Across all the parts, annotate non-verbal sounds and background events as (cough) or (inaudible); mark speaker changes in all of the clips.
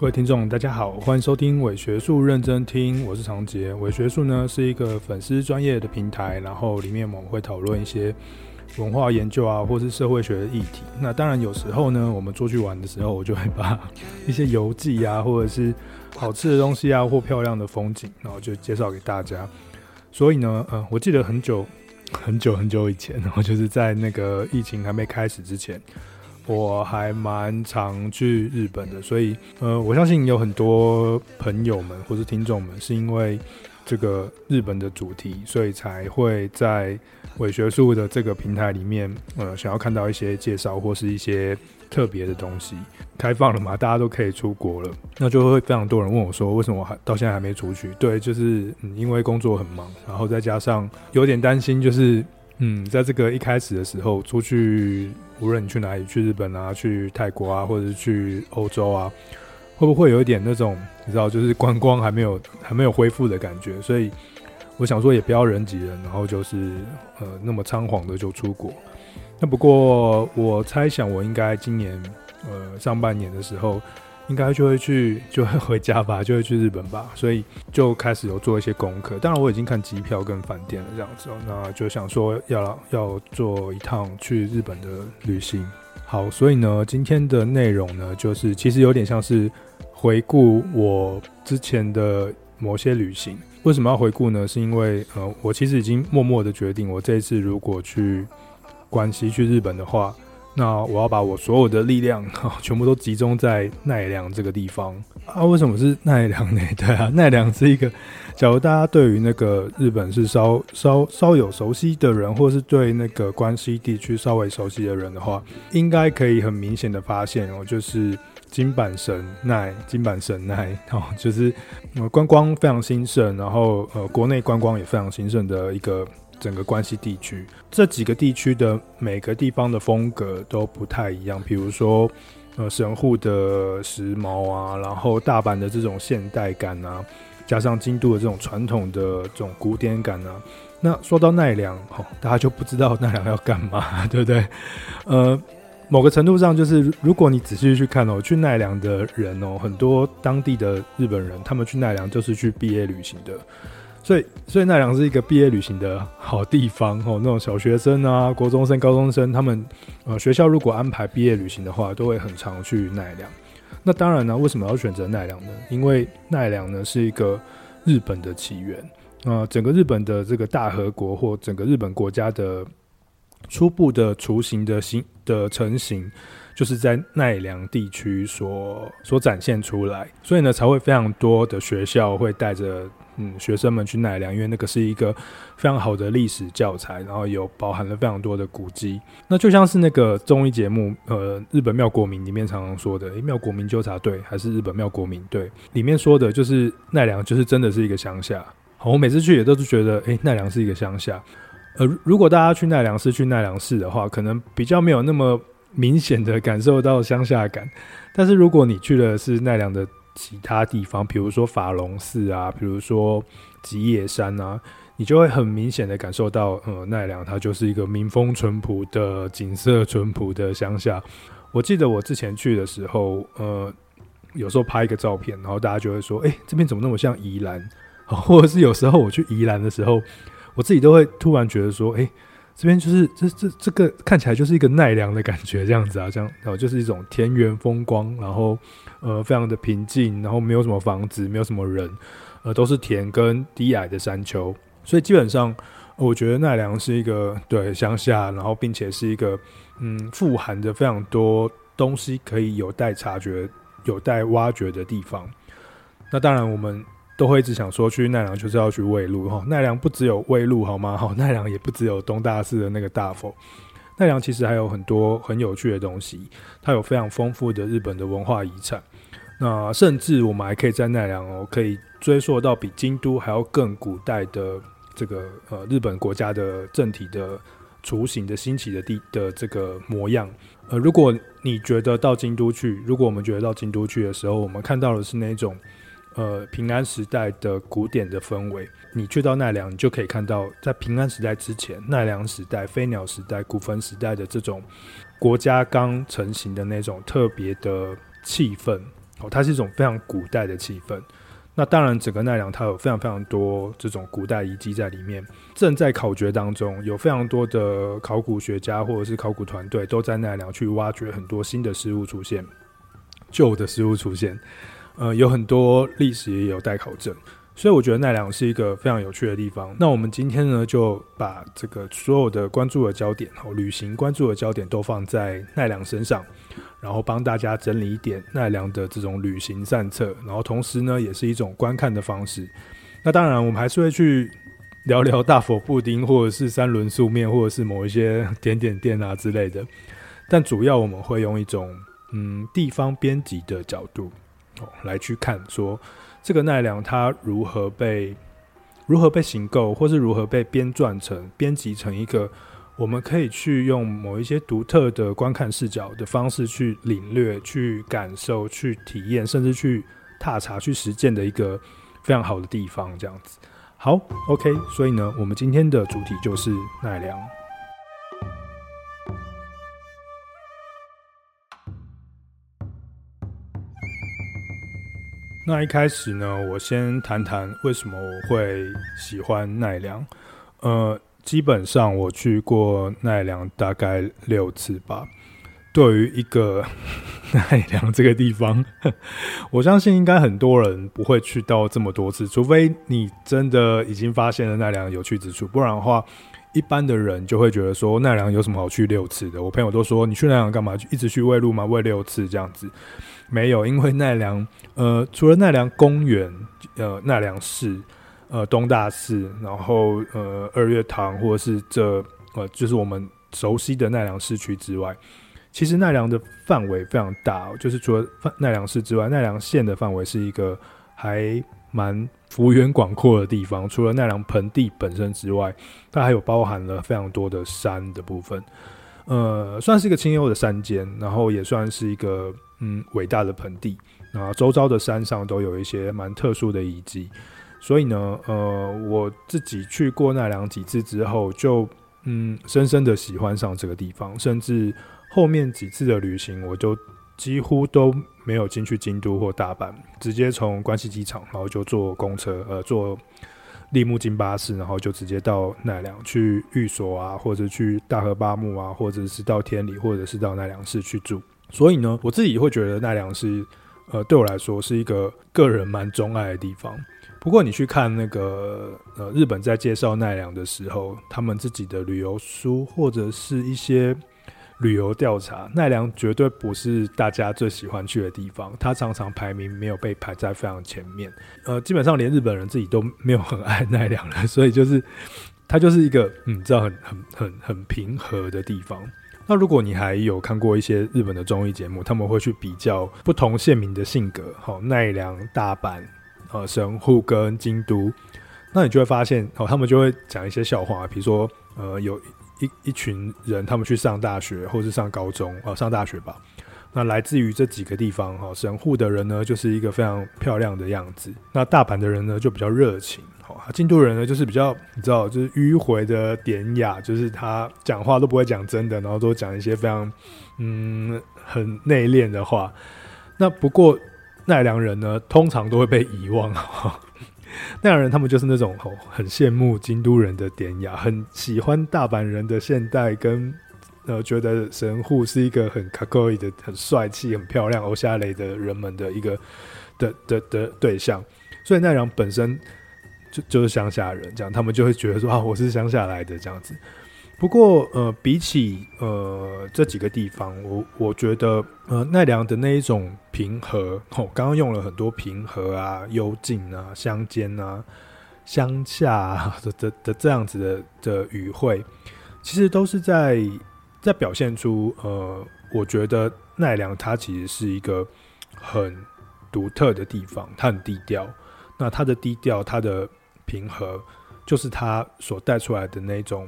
Speaker 1: 各位听众，大家好，欢迎收听伪学术认真听，我是长杰。伪学术呢是一个粉丝专业的平台，然后里面我们会讨论一些文化研究啊，或是社会学的议题。那当然有时候呢，我们出去玩的时候，我就会把一些游记啊，或者是好吃的东西啊，或漂亮的风景，然后就介绍给大家。所以呢，嗯，我记得很久很久很久以前，然 (laughs) 后就是在那个疫情还没开始之前。我还蛮常去日本的，所以呃，我相信有很多朋友们或是听众们是因为这个日本的主题，所以才会在伪学术的这个平台里面，呃，想要看到一些介绍或是一些特别的东西。开放了嘛，大家都可以出国了，那就会非常多人问我说，为什么我还到现在还没出去？对，就是，嗯，因为工作很忙，然后再加上有点担心，就是。嗯，在这个一开始的时候，出去无论你去哪里，去日本啊，去泰国啊，或者是去欧洲啊，会不会有一点那种你知道，就是观光还没有还没有恢复的感觉？所以我想说，也不要人挤人，然后就是呃那么仓皇的就出国。那不过我猜想，我应该今年呃上半年的时候。应该就会去，(laughs) 就会回家吧，就会去日本吧，所以就开始有做一些功课。当然，我已经看机票跟饭店了，这样子哦。那就想说要要做一趟去日本的旅行。好，所以呢，今天的内容呢，就是其实有点像是回顾我之前的某些旅行。为什么要回顾呢？是因为呃，我其实已经默默的决定，我这一次如果去关西去日本的话。那我要把我所有的力量 (laughs) 全部都集中在奈良这个地方啊！为什么是奈良呢？(laughs) 对啊，奈良是一个，假如大家对于那个日本是稍稍稍有熟悉的人，或是对那个关西地区稍微熟悉的人的话，应该可以很明显的发现哦，就是金板神奈、金板神奈 (laughs) 哦，就是观光非常兴盛，然后呃国内观光也非常兴盛的一个。整个关西地区这几个地区的每个地方的风格都不太一样，比如说，呃，神户的时髦啊，然后大阪的这种现代感啊，加上京都的这种传统的这种古典感啊。那说到奈良，哦，大家就不知道奈良要干嘛，(laughs) 对不对？呃，某个程度上，就是如果你仔细去看哦，去奈良的人哦，很多当地的日本人，他们去奈良就是去毕业旅行的。所以，所以奈良是一个毕业旅行的好地方哦。那种小学生啊、国中生、高中生，他们呃学校如果安排毕业旅行的话，都会很常去奈良。那当然呢，为什么要选择奈良呢？因为奈良呢是一个日本的起源啊、呃，整个日本的这个大和国或整个日本国家的初步的雏形的形的成型，就是在奈良地区所所展现出来。所以呢，才会非常多的学校会带着。嗯，学生们去奈良，因为那个是一个非常好的历史教材，然后有包含了非常多的古迹。那就像是那个综艺节目，呃，日本妙国民里面常常说的，诶，妙国民纠察队还是日本妙国民队里面说的，就是奈良就是真的是一个乡下。我每次去也都是觉得，诶，奈良是一个乡下。呃，如果大家去奈良市去奈良市的话，可能比较没有那么明显的感受到乡下感。但是如果你去的是奈良的。其他地方，比如说法隆寺啊，比如说吉野山啊，你就会很明显的感受到，呃，奈良它就是一个民风淳朴的、景色淳朴的乡下。我记得我之前去的时候，呃，有时候拍一个照片，然后大家就会说，哎，这边怎么那么像宜兰？(laughs) 或者是有时候我去宜兰的时候，我自己都会突然觉得说，哎。这边就是这这这个看起来就是一个奈良的感觉，这样子啊，这样然后就是一种田园风光，然后呃非常的平静，然后没有什么房子，没有什么人，呃都是田跟低矮的山丘，所以基本上我觉得奈良是一个对乡下，然后并且是一个嗯富含着非常多东西可以有待察觉、有待挖掘的地方。那当然我们。都会一直想说去奈良就是要去喂鹿哈，奈良不只有喂鹿好吗？好，奈良也不只有东大寺的那个大佛，奈良其实还有很多很有趣的东西，它有非常丰富的日本的文化遗产。那甚至我们还可以在奈良哦，可以追溯到比京都还要更古代的这个呃日本国家的政体的雏形的兴起的地的这个模样。呃，如果你觉得到京都去，如果我们觉得到京都去的时候，我们看到的是那种。呃，平安时代的古典的氛围，你去到奈良，你就可以看到，在平安时代之前，奈良时代、飞鸟时代、古坟时代的这种国家刚成型的那种特别的气氛。哦，它是一种非常古代的气氛。那当然，整个奈良它有非常非常多这种古代遗迹在里面，正在考掘当中，有非常多的考古学家或者是考古团队都在奈良去挖掘很多新的事物出现，旧的事物出现，呃，有很多历史也有待考证。所以我觉得奈良是一个非常有趣的地方。那我们今天呢，就把这个所有的关注的焦点哦，旅行关注的焦点都放在奈良身上，然后帮大家整理一点奈良的这种旅行善策，然后同时呢，也是一种观看的方式。那当然，我们还是会去聊聊大佛布丁，或者是三轮素面，或者是某一些甜点店啊之类的。但主要我们会用一种嗯地方编辑的角度哦来去看说。这个奈良它如何被如何被形构，或是如何被编撰成、编辑成一个我们可以去用某一些独特的观看视角的方式去领略、去感受、去体验，甚至去踏查、去实践的一个非常好的地方。这样子，好，OK。所以呢，我们今天的主题就是奈良。那一开始呢，我先谈谈为什么我会喜欢奈良。呃，基本上我去过奈良大概六次吧。对于一个 (laughs) 奈良这个地方，(laughs) 我相信应该很多人不会去到这么多次，除非你真的已经发现了奈良有趣之处，不然的话，一般的人就会觉得说奈良有什么好去六次的。我朋友都说，你去奈良干嘛？一直去喂鹿吗？喂六次这样子。没有，因为奈良，呃，除了奈良公园，呃，奈良市，呃，东大寺，然后呃，二月堂，或者是这，呃，就是我们熟悉的奈良市区之外，其实奈良的范围非常大，就是除了奈良市之外，奈良县的范围是一个还蛮幅员广阔的地方。除了奈良盆地本身之外，它还有包含了非常多的山的部分，呃，算是一个清幽的山间，然后也算是一个。嗯，伟大的盆地，然后周遭的山上都有一些蛮特殊的遗迹，所以呢，呃，我自己去过奈良几次之后，就嗯，深深的喜欢上这个地方，甚至后面几次的旅行，我就几乎都没有进去京都或大阪，直接从关西机场，然后就坐公车，呃，坐立木津巴士，然后就直接到奈良去寓所啊，或者去大河八木啊，或者是到天理，或者是到奈良市去住。所以呢，我自己会觉得奈良是，呃，对我来说是一个个人蛮钟爱的地方。不过你去看那个，呃，日本在介绍奈良的时候，他们自己的旅游书或者是一些旅游调查，奈良绝对不是大家最喜欢去的地方。它常常排名没有被排在非常前面，呃，基本上连日本人自己都没有很爱奈良了。所以就是，它就是一个，嗯，知道很很很很平和的地方。那如果你还有看过一些日本的综艺节目，他们会去比较不同县民的性格，好，奈良、大阪、呃神户跟京都，那你就会发现，哦，他们就会讲一些笑话，比如说，呃，有一一群人，他们去上大学或是上高中，哦，上大学吧。那来自于这几个地方，哈，神户的人呢，就是一个非常漂亮的样子；那大阪的人呢，就比较热情。好京都人呢，就是比较你知道，就是迂回的典雅，就是他讲话都不会讲真的，然后都讲一些非常嗯很内敛的话。那不过奈良人呢，通常都会被遗忘。(laughs) 奈良人他们就是那种哦，很羡慕京都人的典雅，很喜欢大阪人的现代，跟呃觉得神户是一个很かっこいい的、很帅气、很漂亮、欧夏雷的人们的一个的的的对象。所以奈良本身。就就是乡下人这样，他们就会觉得说啊，我是乡下来的这样子。 不过呃，比起呃这几个地方，我我觉得呃奈良的那一种平和，(laughs) 哦，刚刚用了很多平和啊、幽静啊、乡间啊、乡下啊的的的这样子的的语汇，其实都是在在表现出呃，我觉得奈良它其实是一个很独特的地方，它很低调。那它的低调，它的平和，就是它所带出来的那种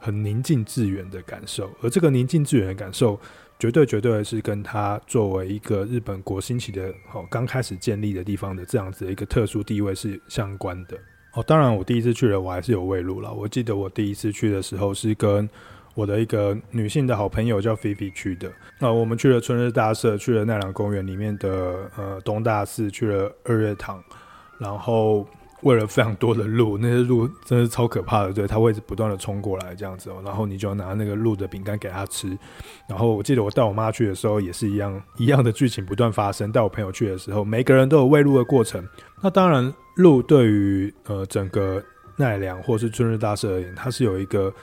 Speaker 1: 很宁静致远的感受，而这个宁静致远的感受，绝对绝对是跟他作为一个日本国兴起的哦刚开始建立的地方的这样子的一个特殊地位是相关的哦。当然，我第一次去了，我还是有喂鹿了。我记得我第一次去的时候是跟我的一个女性的好朋友叫菲菲去的。那我们去了春日大社，去了奈良公园里面的呃东大寺，去了二月堂，然后。喂了非常多的鹿，那些鹿真是超可怕的，对，它会不断的冲过来这样子哦，然后你就拿那个鹿的饼干给它吃。然后我记得我带我妈去的时候也是一样，(laughs) 一样的剧情不断发生。带我朋友去的时候，每个人都有喂鹿的过程。那当然，鹿对于呃整个奈良或是春日大社而言，它是有一个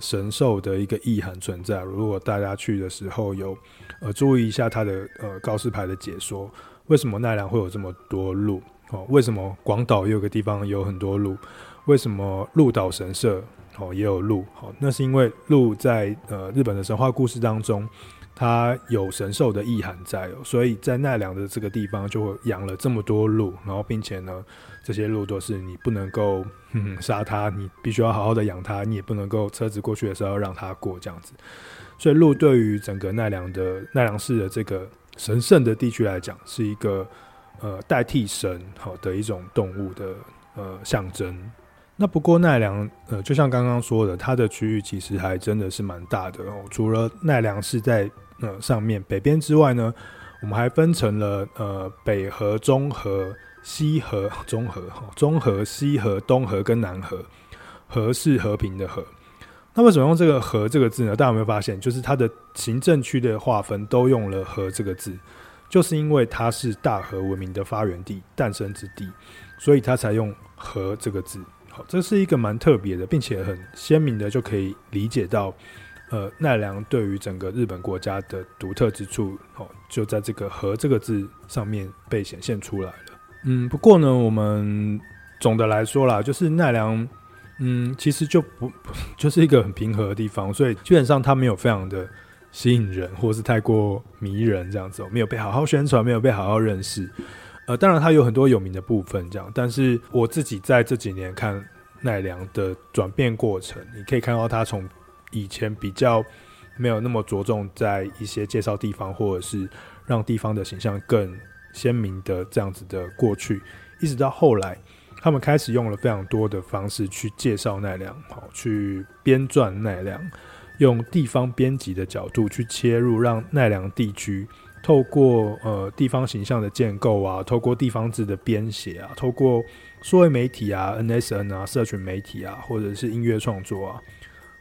Speaker 1: 神兽的一个意涵存在。如果大家去的时候有呃注意一下它的呃告示牌的解说，为什么奈良会有这么多鹿？哦，为什么广岛也有个地方有很多鹿？为什么鹿岛神社哦也有鹿？好，那是因为鹿在呃日本的神话故事当中，它有神兽的意涵在，所以在奈良的这个地方就会养了这么多鹿，然后并且呢，这些鹿都是你不能够 (laughs) 杀它，你必须要好好的养它，你也不能够车子过去的时候让它过这样子。所以鹿对于整个奈良的奈良市的这个神圣的地区来讲，是一个。呃，代替神好的一种动物的呃象征。那不过奈良呃，就像刚刚说的，它的区域其实还真的是蛮大的哦。除了奈良市在呃上面北边之外呢，我们还分成了呃北河、中河、西河、(laughs) 中河、中河、西河、东河跟南河。河是和平的河。那为什么用这个“河”这个字呢？大家有没有发现，就是它的行政区的划分都用了“河”这个字。就是因为它是大和文明的发源地、诞生之地，所以它才用“和”这个字。好，这是一个蛮特别的，并且很鲜明的，就可以理解到，呃，奈良对于整个日本国家的独特之处，哦，就在这个“和”这个字上面被显现出来了。嗯，不过呢，我们总的来说啦，就是奈良，嗯，其实就不 (laughs) 就是一个很平和的地方，所以基本上它没有非常的。吸引人，或是太过迷人这样子，没有被好好宣传，没有被好好认识。呃，当然它有很多有名的部分，这样。但是我自己在这几年看奈良的转变过程，你可以看到它从以前比较没有那么着重在一些介绍地方，或者是让地方的形象更鲜明的这样子的过去，一直到后来，他们开始用了非常多的方式去介绍奈良，好，去编撰奈良。用地方编辑的角度去切入，让奈良地区透过呃地方形象的建构啊，透过地方字的编写啊，透过数位媒体啊、NSN 啊、社群媒体啊，或者是音乐创作啊，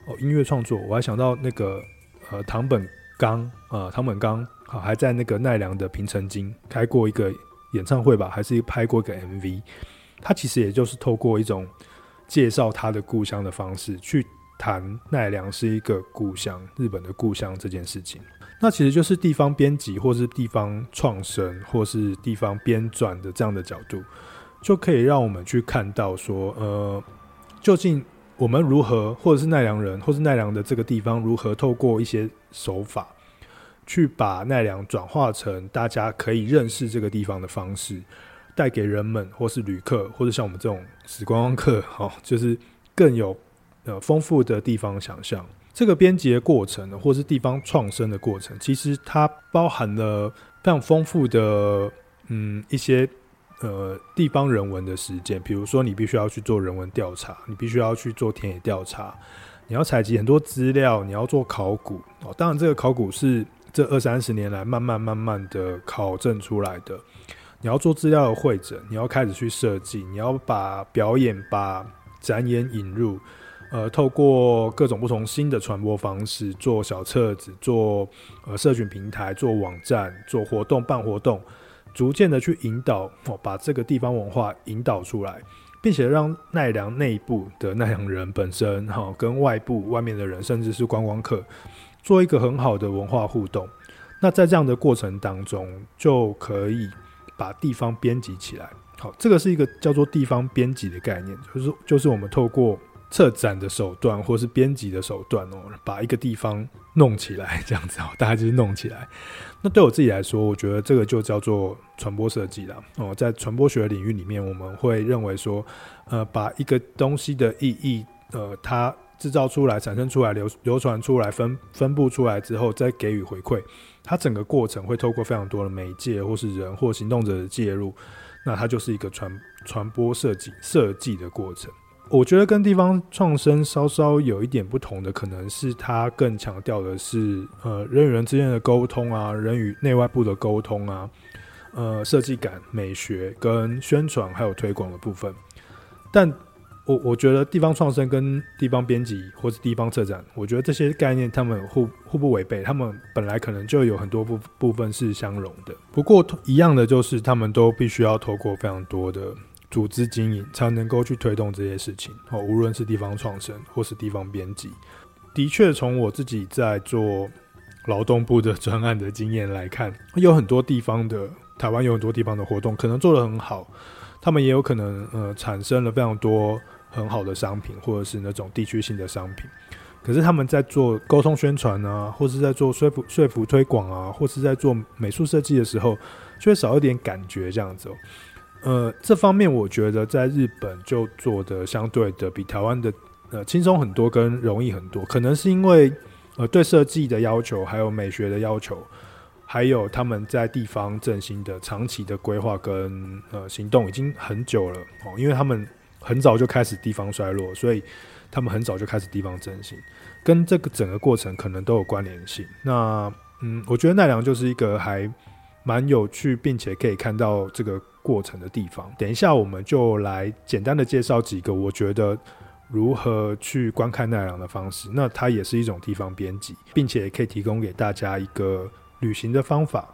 Speaker 1: 哦，音乐创作，我还想到那个呃唐本刚啊，唐本刚啊，还在那个奈良的平成京开过一个演唱会吧，还是拍过一个 MV，他其实也就是透过一种介绍他的故乡的方式去。谈奈良是一个故乡，日本的故乡这件事情，那其实就是地方编辑，或是地方创生，或是地方编撰的这样的角度，就可以让我们去看到说，呃，究竟我们如何，或者是奈良人，或是奈良的这个地方如何透过一些手法，去把奈良转化成大家可以认识这个地方的方式，带给人们，或是旅客，或者像我们这种时光客，哦，就是更有。呃，丰富的地方想象，这个编辑的过程呢，或是地方创生的过程，其实它包含了非常丰富的，嗯，一些呃地方人文的实践。比如说，你必须要去做人文调查，你必须要去做田野调查，你要采集很多资料，你要做考古哦。当然，这个考古是这二三十年来慢慢慢慢的考证出来的。你要做资料的汇整，你要开始去设计，你要把表演、把展演引入。呃，透过各种不同新的传播方式，做小册子，做呃社群平台，做网站，做活动，办活动，逐渐的去引导，哦，把这个地方文化引导出来，并且让奈良内部的奈良人本身，哈、跟外部外面的人，甚至是观光客，做一个很好的文化互动。那在这样的过程当中，就可以把地方编辑起来。好，这个是一个叫做地方编辑的概念，就是就是我们透过。策展的手段，或是编辑的手段哦，把一个地方弄起来，这样子哦，(laughs) 大家就是弄起来。那对我自己来说，我觉得这个就叫做传播设计了哦。在传播学领域里面，我们会认为说，呃，把一个东西的意义，呃，它制造出来、产生出来、流流传出来、分分布出来之后，再给予回馈，它整个过程会透过非常多的媒介，或是人或行动者的介入，那它就是一个传传播设计设计的过程。我觉得跟地方创生稍稍有一点不同的，可能是它更强调的是，呃，人与人之间的沟通啊，人与内外部的沟通啊，呃，设计感、美学跟宣传还有推广的部分。但我我觉得地方创生跟地方编辑或是地方策展，我觉得这些概念他们互互不违背，他们本来可能就有很多部部分是相容的。不过一样的就是，他们都必须要透过非常多的。组织经营才能够去推动这些事情。哦，无论是地方创生或是地方编辑，的确从我自己在做劳动部的 (laughs) 专案的经验来看，有很多地方的台湾有很多地方的活动可能做得很好，他们也有可能呃产生了非常多很好的商品或者是那种地区性的商品，可是他们在做沟通宣传啊，或是在做说服说服推广啊，或是在做美术设计的时候，就会少一点感觉这样子。呃，这方面我觉得在日本就做的相对的比台湾的呃轻松很多，跟容易很多。可能是因为呃对设计的要求，还有美学的要求，还有他们在地方振兴的长期的规划跟呃行动已经很久了哦。因为他们很早就开始地方衰落，所以他们很早就开始地方振兴，跟这个整个过程可能都有关联性。那嗯，我觉得奈良就是一个还蛮有趣，并且可以看到这个。过程的地方，等一下我们就来简单的介绍几个我觉得如何去观看奈良的方式。那它也是一种地方编辑，并且也可以提供给大家一个旅行的方法。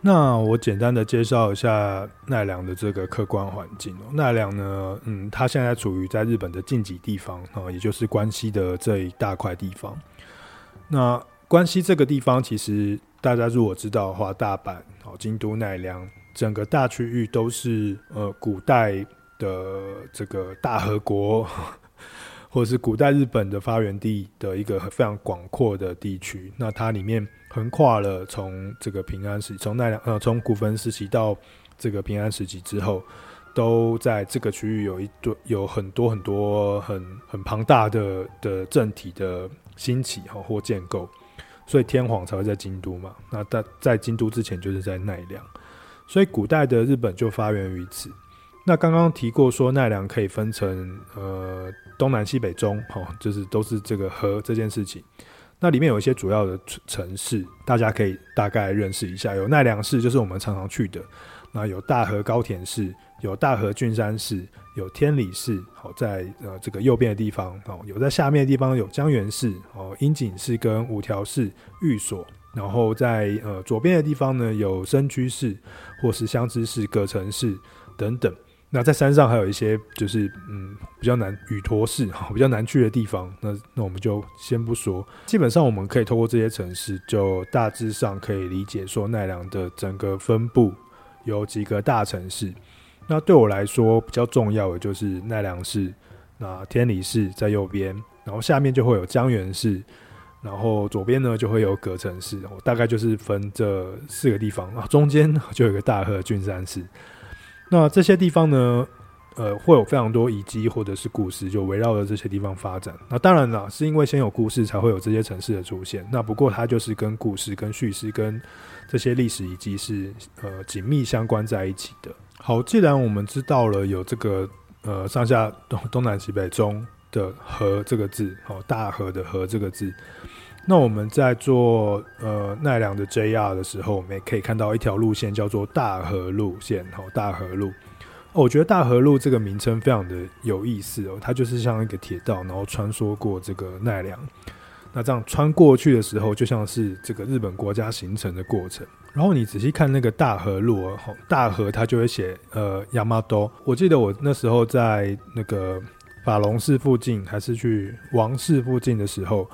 Speaker 1: 那我简单的介绍一下奈良的这个客观环境。奈良呢，嗯，它现在处于在日本的近畿地方啊，也就是关西的这一大块地方。那关西这个地方，其实大家如果知道的话，大阪、京都、奈良。整个大区域都是呃古代的这个大和国，或者是古代日本的发源地的一个非常广阔的地区。那它里面横跨了从这个平安时，从奈良呃从古坟时期到这个平安时期之后，都在这个区域有一对有很多很多很很庞大的的政体的兴起哈或建构，所以天皇才会在京都嘛。那在在京都之前就是在奈良。所以古代的日本就发源于此。那刚刚提过说奈良可以分成呃东南西北中，哈，就是都是这个河这件事情。那里面有一些主要的城市，大家可以大概认识一下。有奈良市，就是我们常常去的。那有大和高田市，有大和郡山市，有天理市，好在呃这个右边的地方，哦，有在下面的地方有江原市，哦，樱井市跟五条市、御所。然后在呃左边的地方呢，有深居市，或是香知市、葛城市等等。那在山上还有一些就是嗯比较难宇陀市哈，比较难去的地方。那那我们就先不说。基本上我们可以透过这些城市，就大致上可以理解说奈良的整个分布有几个大城市。那对我来说比较重要的就是奈良市，那天理市在右边，然后下面就会有江原市。然后左边呢就会有葛城市，我大概就是分这四个地方啊，中间就有一个大和郡山市。那这些地方呢，呃，会有非常多遗迹或者是故事，就围绕着这些地方发展。那当然了，是因为先有故事才会有这些城市的出现。那不过它就是跟故事、跟叙事、跟这些历史遗迹是呃紧密相关在一起的。好，既然我们知道了有这个呃上下东东南西北中。的河这个字，哦，大河的河这个字。那我们在做呃奈良的 JR 的时候，我们也可以看到一条路线叫做大河路线，哦，大河路。哦，我觉得大河路这个名称非常的有意思哦，它就是像一个铁道，然后穿梭过这个奈良。那这样穿过去的时候，就像是这个日本国家形成的过程。然后你仔细看那个大河路哦，大河它就会写呃 Yamato。我记得我那时候在那个。法隆寺附近，还是去王寺附近的时候，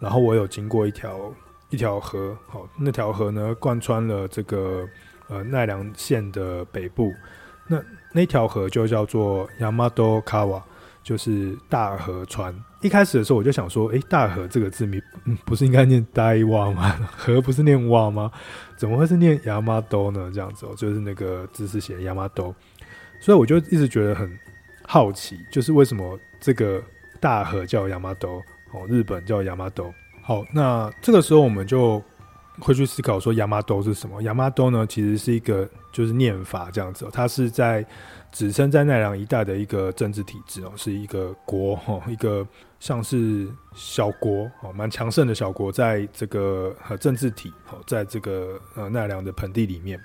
Speaker 1: 然后我有经过一条一条河，好，那条河呢贯穿了这个呃奈良县的北部，那那条河就叫做 Yamato Kawa，就是大河川。一开始的时候我就想说，诶，大河这个字名，嗯，不是应该念呆哇吗？(laughs) 河不是念哇吗？怎么会是念 Yamato 呢？这样子哦，就是那个字是写 Yamato，所以我就一直觉得很。好奇就是为什么这个大河叫 Yamato 哦，日本叫 Yamato。好，那这个时候我们就会去思考说亚麻多是什么？亚麻多呢，其实是一个就是念法这样子，它是在只生在奈良一带的一个政治体制哦，是一个国哈，一个像是小国哦，蛮强盛的小国，在这个呃政治体哦，在这个呃奈良的盆地里面，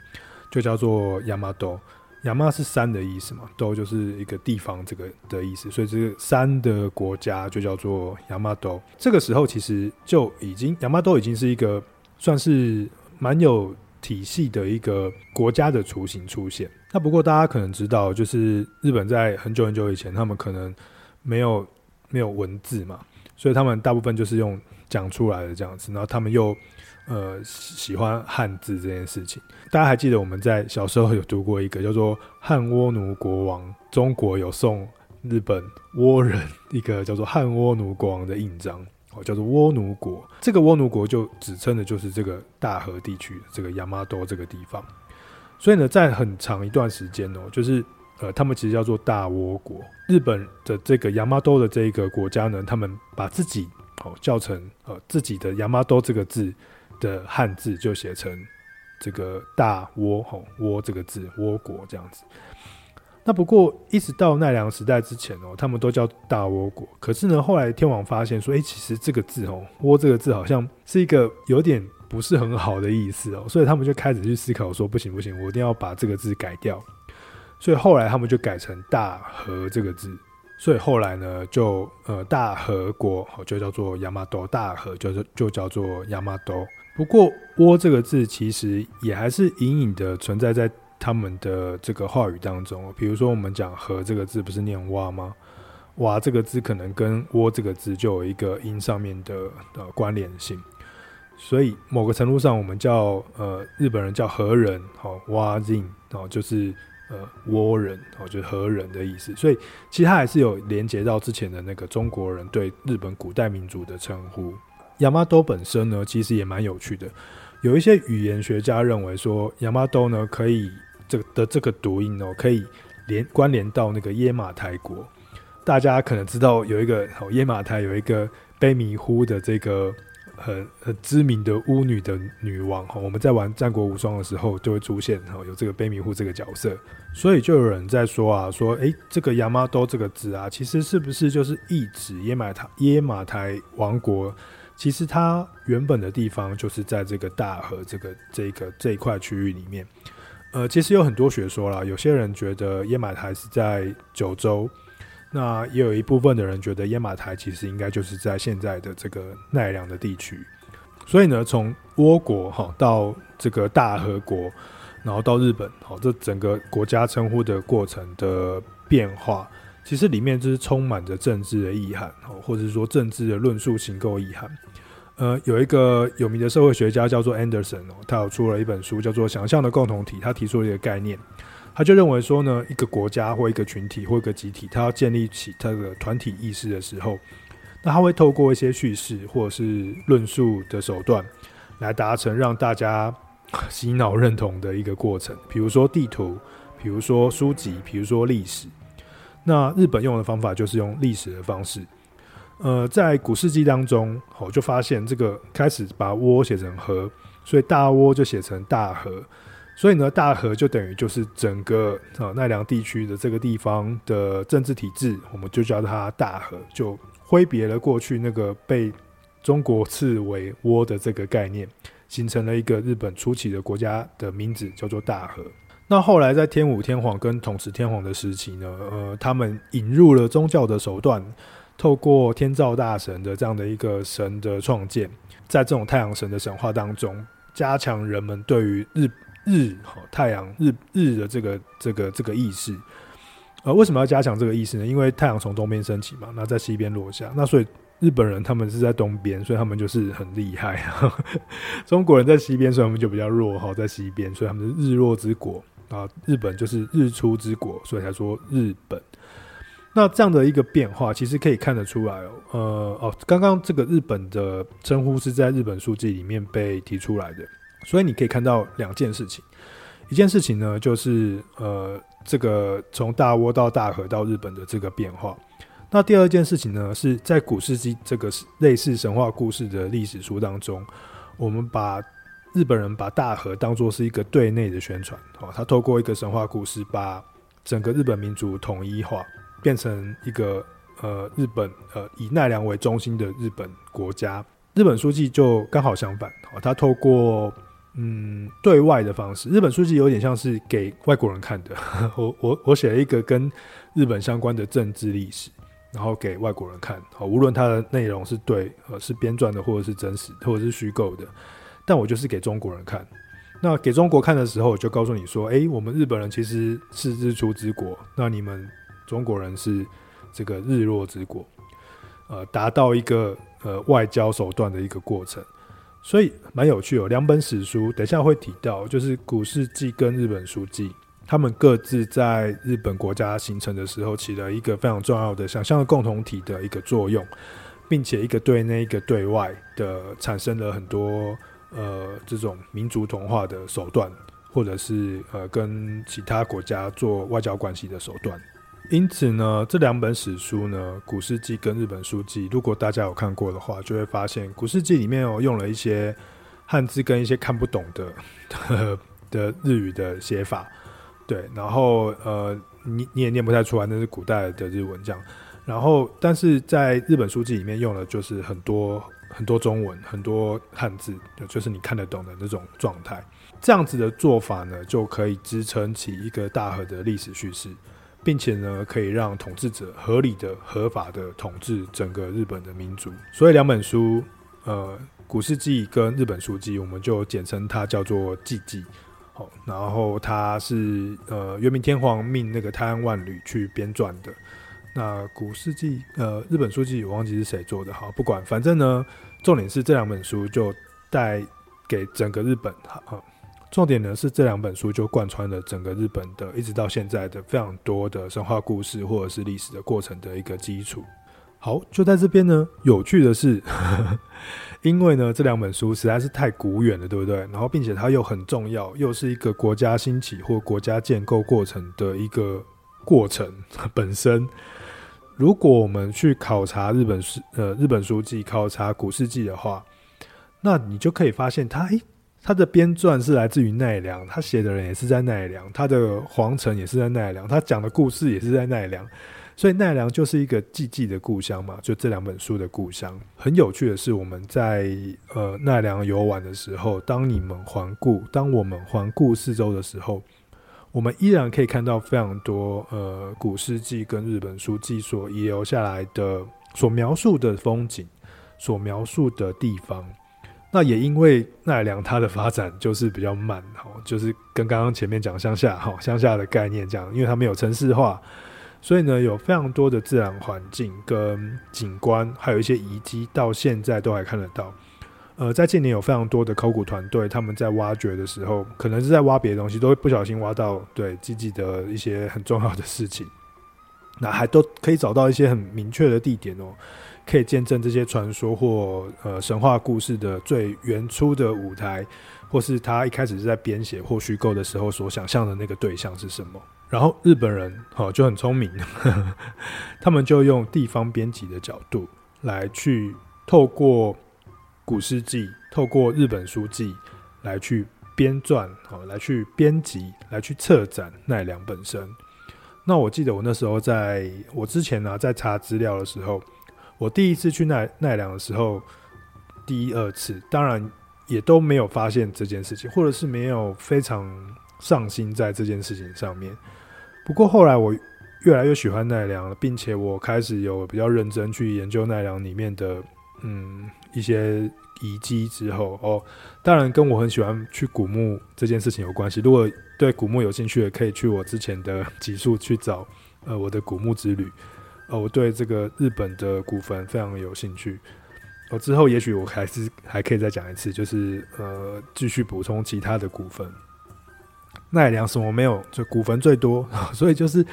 Speaker 1: 就叫做亚麻多。亚麻是山的意思嘛，都就是一个地方这个的意思，所以这个山的国家就叫做亚麻多。这个时候其实就已经亚麻多已经是一个算是蛮有体系的一个国家的雏形出现。那不过大家可能知道，就是日本在很久很久以前，他们可能没有没有文字嘛，所以他们大部分就是用讲出来的这样子，然后他们又。呃，喜欢汉字这件事情，大家还记得我们在小时候有读过一个叫做《汉倭奴国王》，中国有送日本倭人一个叫做汉倭奴国王的印章，哦，叫做倭奴国。这个倭奴国就指称的就是这个大和地区这个亚麻多这个地方。所以呢，在很长一段时间哦，就是呃，他们其实叫做大倭国。日本的这个亚麻多的这一个国家呢，他们把自己哦叫成呃自己的亚麻多这个字。的汉字就写成这个大倭吼倭这个字倭国这样子。那不过一直到奈良时代之前哦，他们都叫大倭国。可是呢，后来天皇发现说，哎，其实这个字哦，倭这个字好像是一个有点不是很好的意思哦，所以他们就开始去思考说，不行不行，我一定要把这个字改掉。所以后来他们就改成大和这个字。所以后来呢，就呃大和国就叫做亚麻多，大和就是就叫做亚麻多。不过“倭”这个字其实也还是隐隐的存在在他们的这个话语当中。比如说，我们讲“和”这个字，不是念“蛙”吗？“蛙”这个字可能跟“倭”这个字就有一个音上面的呃关联性。所以某个程度上，我们叫呃日本人叫“和人”哦，“蛙人”哦，就是呃“倭人”哦，就是“和人”的意思。所以其实它还是有连接到之前的那个中国人对日本古代民族的称呼。亚麻多本身呢，其实也蛮有趣的。有一些语言学家认为说，亚麻多呢可以这个的这个读音哦，可以连关联到那个耶马台国。大家可能知道有一个哦，耶马台有一个卑弥呼的这个很很知名的巫女的女王哈。我们在玩战国无双的时候就会出现哈，有这个卑弥呼这个角色。所以就有人在说啊，说诶，这个亚麻多这个字啊，其实是不是就是意指耶马台耶马台王国？其实它原本的地方就是在这个大河这个这个这一块区域里面，呃，其实有很多学说啦。有些人觉得耶马台是在九州，那也有一部分的人觉得耶马台其实应该就是在现在的这个奈良的地区。所以呢，从倭国哈到这个大和国，然后到日本，好，这整个国家称呼的过程的变化。其实里面就是充满着政治的意涵，或者是说政治的论述形构意涵。呃，有一个有名的社会学家叫做 Anderson 哦，他有出了一本书叫做《想象的共同体》，他提出了一个概念，他就认为说呢，一个国家或一个群体或一个集体，他要建立起他的团体意识的时候，那他会透过一些叙事或者是论述的手段，来达成让大家洗脑认同的一个过程，比如说地图，比如说书籍，比如说历史。那日本用的方法就是用历史的方式，呃，在古世纪当中，哦就发现这个开始把倭写成河，所以大倭就写成大河，所以呢，大河就等于就是整个啊奈良地区的这个地方的政治体制，我们就叫它大河，就挥别了过去那个被中国视为倭的这个概念，形成了一个日本初期的国家的名字，叫做大河。那后来在天武天皇跟统治天皇的时期呢，呃，他们引入了宗教的手段，透过天照大神的这样的一个神的创建，在这种太阳神的神话当中，加强人们对于日日太阳日日的这个这个这个意识。呃，为什么要加强这个意识呢？因为太阳从东边升起嘛，那在西边落下，那所以日本人他们是在东边，所以他们就是很厉害。(laughs) 中国人在西边，所以他们就比较弱哈，在西边，所以他们是日落之国。啊，日本就是日出之国，所以才说日本。那这样的一个变化，其实可以看得出来。呃，哦，刚刚这个日本的称呼是在日本书籍里面被提出来的，所以你可以看到两件事情。一件事情呢，就是呃，这个从大倭到大和到日本的这个变化。那第二件事情呢，是在古世纪这个类似神话故事的历史书当中，我们把日本人把大和当作是一个对内的宣传，哦，他透过一个神话故事，把整个日本民族统一化，变成一个呃日本呃以奈良为中心的日本国家。日本书记就刚好相反，哦，他透过嗯对外的方式，日本书记有点像是给外国人看的。(laughs) 我我我写了一个跟日本相关的政治历史，然后给外国人看，哦，无论它的内容是对呃是编撰的，或者是真实，或者是虚构的。但我就是给中国人看，那给中国看的时候，我就告诉你说，诶，我们日本人其实是日出之国，那你们中国人是这个日落之国，呃，达到一个呃外交手段的一个过程，所以蛮有趣哦。两本史书，等一下会提到，就是《古事记》跟《日本书记》，他们各自在日本国家形成的时候，起了一个非常重要的想象的共同体的一个作用，并且一个对内，一个对外的产生了很多。呃，这种民族同化的手段，或者是呃跟其他国家做外交关系的手段，因此呢，这两本史书呢，《古事记》跟《日本书记》，如果大家有看过的话，就会发现《古事记》里面有用了一些汉字跟一些看不懂的 (laughs) 的，的日语的写法，对，然后呃，你你也念不太出来，那是古代的日文这样，然后但是在《日本书记》里面用的就是很多。很多中文，很多汉字，就是你看得懂的那种状态。这样子的做法呢，就可以支撑起一个大和的历史叙事，并且呢，可以让统治者合理的、合法的统治整个日本的民族。所以两本书，呃，《古事记》跟《日本书记》，我们就简称它叫做“纪纪”。好，然后它是呃，元明天皇命那个太安万里去编撰的。那古事记，呃，日本书记我忘记是谁做的，好，不管，反正呢，重点是这两本书就带给整个日本，好，重点呢是这两本书就贯穿了整个日本的，一直到现在的非常多的神话故事或者是历史的过程的一个基础。好，就在这边呢，有趣的是，(laughs) 因为呢这两本书实在是太古远了，对不对？然后并且它又很重要，又是一个国家兴起或国家建构过程的一个过程 (laughs) 本身。如果我们去考察日本书呃日本书记，考察古世纪的话，那你就可以发现他，他诶，他的编撰是来自于奈良，他写的人也是在奈良，他的皇城也是在奈良，他讲的故事也是在奈良，所以奈良就是一个寂寂的故乡嘛，就这两本书的故乡。很有趣的是，我们在呃奈良游玩的时候，当你们环顾，当我们环顾四周的时候。我们依然可以看到非常多呃古事记跟日本书记所遗留下来的所描述的风景，所描述的地方。那也因为奈良它的发展就是比较慢，哈，就是跟刚刚前面讲乡下哈乡下的概念这样，因为它没有城市化，所以呢有非常多的自然环境跟景观，还有一些遗迹，到现在都还看得到。呃，在近年有非常多的考古团队，他们在挖掘的时候，可能是在挖别的东西，都会不小心挖到对自己的一些很重要的事情。那还都可以找到一些很明确的地点哦，可以见证这些传说或呃神话故事的最原初的舞台，或是他一开始是在编写或虚构的时候所想象的那个对象是什么。然后日本人哦就很聪明，(laughs) 他们就用地方编辑的角度来去透过。古诗记透过日本书记来去编撰，好，来去编辑，来去策展奈良本身。那我记得我那时候在我之前呢、在查资料的时候，我第一次去奈奈良的时候，第二次当然也都没有发现这件事情，或者是没有非常上心在这件事情上面。不过后来我越来越喜欢奈良了，并且我开始有比较认真去研究奈良里面的。嗯，一些遗迹之后哦，当然跟我很喜欢去古墓这件事情有关系。如果对古墓有兴趣的，可以去我之前的集数去找呃我的古墓之旅。呃，我对这个日本的古坟非常有兴趣。我、之后也许我还是还可以再讲一次，就是呃继续补充其他的古坟。奈良什么没有？就古坟最多，(laughs) 所以就是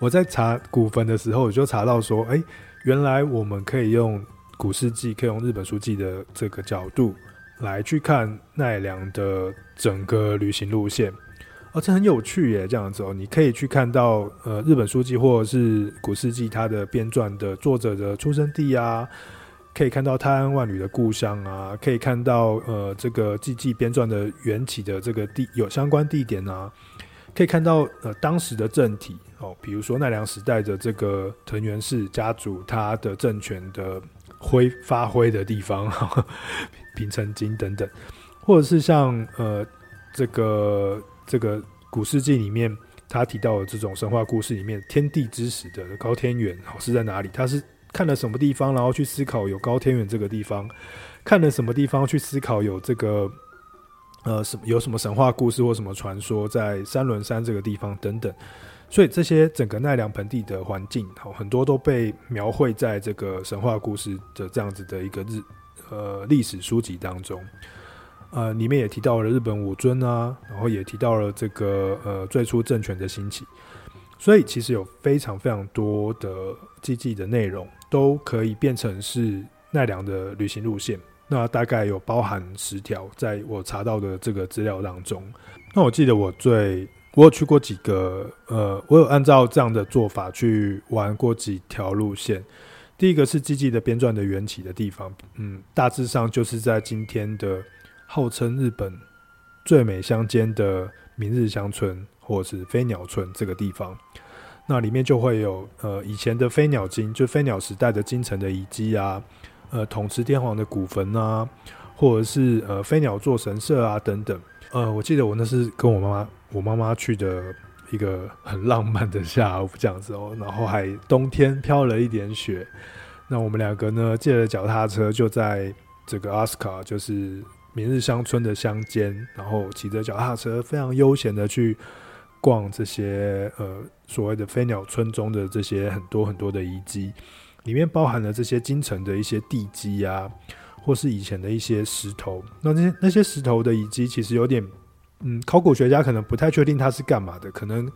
Speaker 1: 我在查古坟的时候，我就查到说，哎、原来我们可以用。古事记可以用日本书记的这个角度来去看奈良的整个旅行路线，哦、这很有趣耶。这样子哦，你可以去看到呃日本书纪或者是古事记它的编撰的作者的出生地啊，可以看到泰安万里的故乡啊，可以看到呃这个纪纪编撰的缘起的这个地有相关地点啊，可以看到呃当时的政体哦，比如说奈良时代的这个藤原氏家族，他的政权的挥发挥的地方，(laughs) 平城京等等，或者是像呃这个这个古世纪里面他提到的这种神话故事里面，天地之始的高天元哦是在哪里？他是。看了什么地方，然后去思考有高天元这个地方；看了什么地方，去思考有这个呃什么有什么神话故事或什么传说在三轮山这个地方等等。所以这些整个奈良盆地的环境，很多都被描绘在这个神话故事的这样子的一个日呃历史书籍当中。呃，里面也提到了日本武尊啊，然后也提到了这个呃最初政权的兴起。所以其实有非常非常多的记记的内容。都可以变成是奈良的旅行路线，那大概有包含十条，在我查到的这个资料当中。那我记得我最我有去过几个，呃，我有按照这样的做法去玩过几条路线。第一个是纪记的编撰的缘起的地方，嗯，大致上就是在今天的号称日本最美乡间的明日香村或者是飞鸟村这个地方。那里面就会有呃以前的飞鸟京，就飞鸟时代的京城的遗迹啊，呃统池天皇的古坟啊，或者是呃飞鸟座神社啊等等。呃，我记得我那是跟我妈妈我妈妈去的一个很浪漫的下午 (laughs) 这样子哦，然后还冬天飘了一点雪。那我们两个呢借了脚踏车，就在这个阿斯卡，就是明日乡村的乡间，然后骑着脚踏车，非常悠闲的去。逛这些呃所谓的飞鸟村中的这些很多很多的遗迹，里面包含了这些京城的一些地基啊，或是以前的一些石头。那那些那些石头的遗迹其实有点，嗯，考古学家可能不太确定它是干嘛的，可能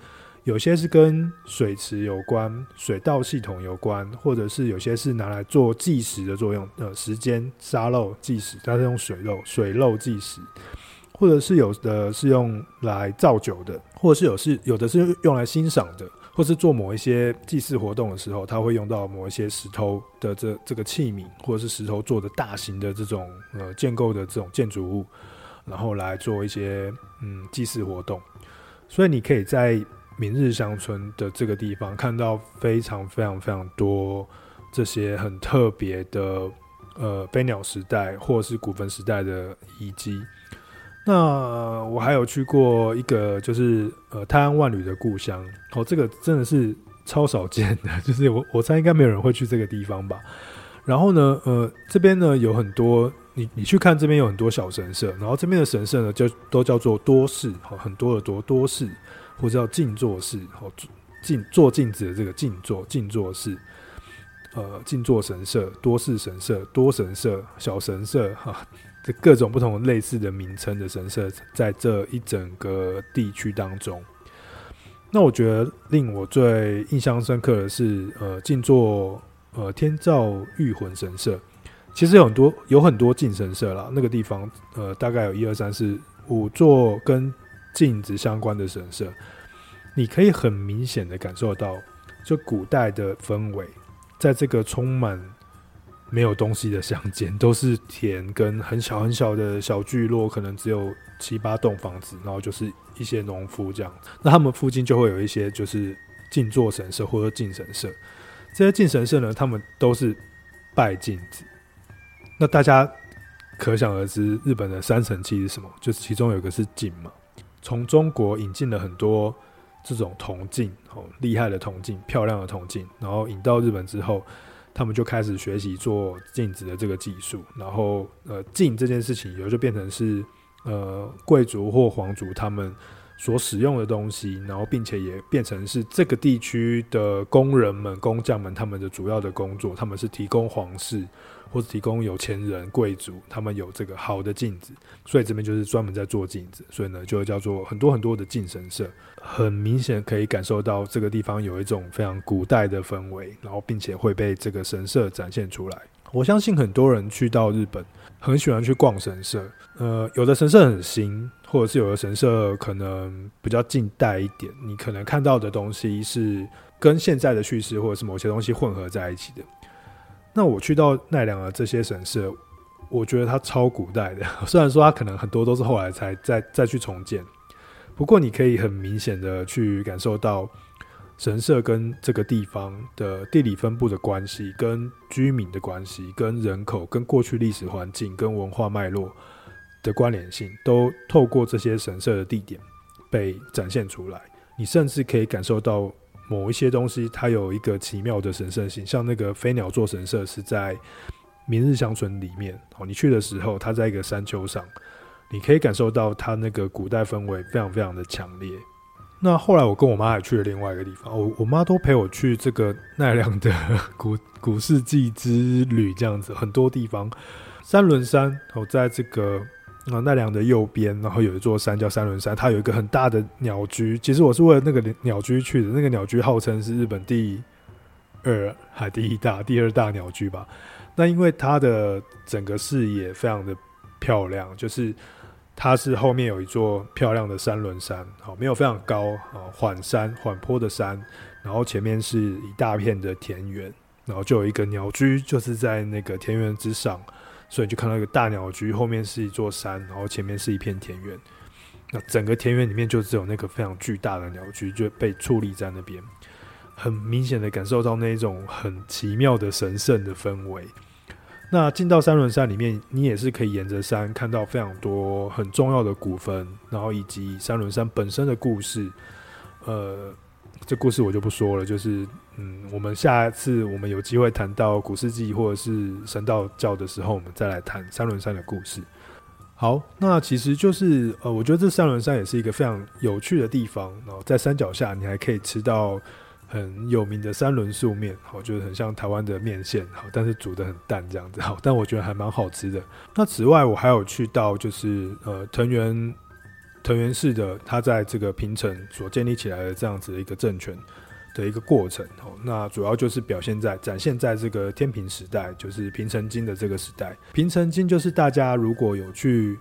Speaker 1: 有些是跟水池有关、水道系统有关，或者是有些是拿来做计时的作用，呃，时间沙漏计时，它是用水漏水漏计时。或者是有的是用来造酒的，或者是有是有的是用来欣赏的，或是做某一些祭祀活动的时候，它会用到某一些石头的这这个器皿，或者是石头做的大型的这种呃建构的这种建筑物，然后来做一些嗯祭祀活动。所以你可以在明日乡村的这个地方看到非常非常非常多这些很特别的呃飞鸟时代或是古坟时代的遗迹。那我还有去过一个，就是呃泰安万里的故乡哦，这个真的是超少见的，(laughs) 就是我我猜应该没有人会去这个地方吧。然后呢，呃这边呢有很多，你你去看这边有很多小神社，然后这边的神社呢就都叫做多室，好很多的多多室，或者叫静坐室，好静坐镜子的这个静坐静坐室，呃静坐神社多事神社多神社小神社哈。这各种不同类似的名称的神社，在这一整个地区当中，那我觉得令我最印象深刻的是，呃，静坐呃天照御魂神社。其实有很多有很多静神社啦，那个地方呃大概有一二三四五座跟镜子相关的神社，你可以很明显的感受到，就古代的氛围，在这个充满。没有东西的乡间，都是田跟很小很小的小聚落，可能只有七八栋房子，然后就是一些农夫这样。那他们附近就会有一些就是静坐神社或者静神社。这些静神社呢，他们都是拜镜子。那大家可想而知，日本的三神器是什么？就是其中有一个是镜嘛。从中国引进了很多这种铜镜，哦，厉害的铜镜，漂亮的铜镜，然后引到日本之后。他们就开始学习做镜子的这个技术，然后呃，镜这件事情以后就变成是呃贵族或皇族他们所使用的东西，然后并且也变成是这个地区的工人们、工匠们他们的主要的工作，他们是提供皇室。或者提供有钱人、贵族，他们有这个好的镜子，所以这边就是专门在做镜子，所以呢，就叫做很多很多的镜神社。很明显可以感受到这个地方有一种非常古代的氛围，然后并且会被这个神社展现出来。我相信很多人去到日本，很喜欢去逛神社。呃，有的神社很新，或者是有的神社可能比较近代一点，你可能看到的东西是跟现在的叙事或者是某些东西混合在一起的。那我去到奈良的这些神社，我觉得它超古代的，(laughs) 虽然说它可能很多都是后来才再再去重建，不过你可以很明显的去感受到神社跟这个地方的地理分布的关系，跟居民的关系，跟人口，跟过去历史环境，跟文化脉络的关联性，都透过这些神社的地点被展现出来。你甚至可以感受到。某一些东西，它有一个奇妙的神圣性，像那个飞鸟座神社是在明日香村里面。哦，你去的时候，它在一个山丘上，你可以感受到它那个古代氛围非常非常的强烈。那后来我跟我妈还去了另外一个地方，我我妈都陪我去这个奈良的 (laughs) 古古世纪之旅，这样子很多地方，三轮山，哦在这个。啊，奈良的右边，然后有一座山叫三轮山，它有一个很大的鸟居。其实我是为了那个鸟居去的，那个鸟居号称是日本第二还第一大、第二大鸟居吧。那因为它的整个视野非常的漂亮，就是它是后面有一座漂亮的三轮山，好，没有非常高啊，缓山缓坡的山，然后前面是一大片的田园，然后就有一个鸟居，就是在那个田园之上。所以就看到一个大鸟居，后面是一座山，然后前面是一片田园。那整个田园里面就只有那个非常巨大的鸟居就被矗立在那边，很明显的感受到那一种很奇妙的神圣的氛围。那进到三轮山里面，你也是可以沿着山看到非常多很重要的古坟，然后以及三轮山本身的故事。呃。这故事我就不说了，就是嗯，我们下一次我们有机会谈到古世纪或者是神道教的时候，我们再来谈三轮山的故事。好，那其实就是呃，我觉得这三轮山也是一个非常有趣的地方。然后在山脚下，你还可以吃到很有名的三轮素面，好，就是很像台湾的面线，好，但是煮得很淡这样子，好，但我觉得还蛮好吃的。那此外，我还有去到就是呃藤原。藤原氏的他在这个平城所建立起来的这样子的一个政权的一个过程哦，那主要就是表现在展现在这个天平时代，就是平城京的这个时代。平城京就是大家如果有去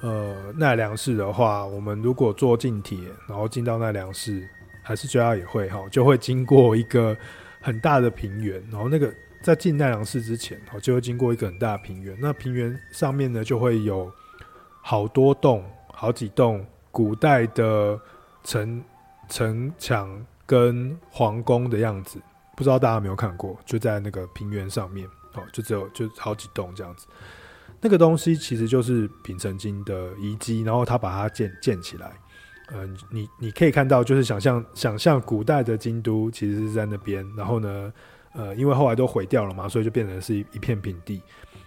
Speaker 1: 呃奈良市的话，我们如果坐近铁，然后进到奈良市，还是 JR 也会哈，就会经过一个很大的平原，然后那个在进奈良市之前哦，就会经过一个很大的平原，那平原上面呢就会有好多栋。好几栋古代的城城墙跟皇宫的样子，不知道大家有没有看过？就在那个平原上面，哦，就只有就好几栋这样子。那个东西其实就是平城京的遗迹，然后他把它建建起来。呃，你你可以看到，就是想象想象古代的京都其实是在那边，然后呢，呃，因为后来都毁掉了嘛，所以就变成是一一片平地。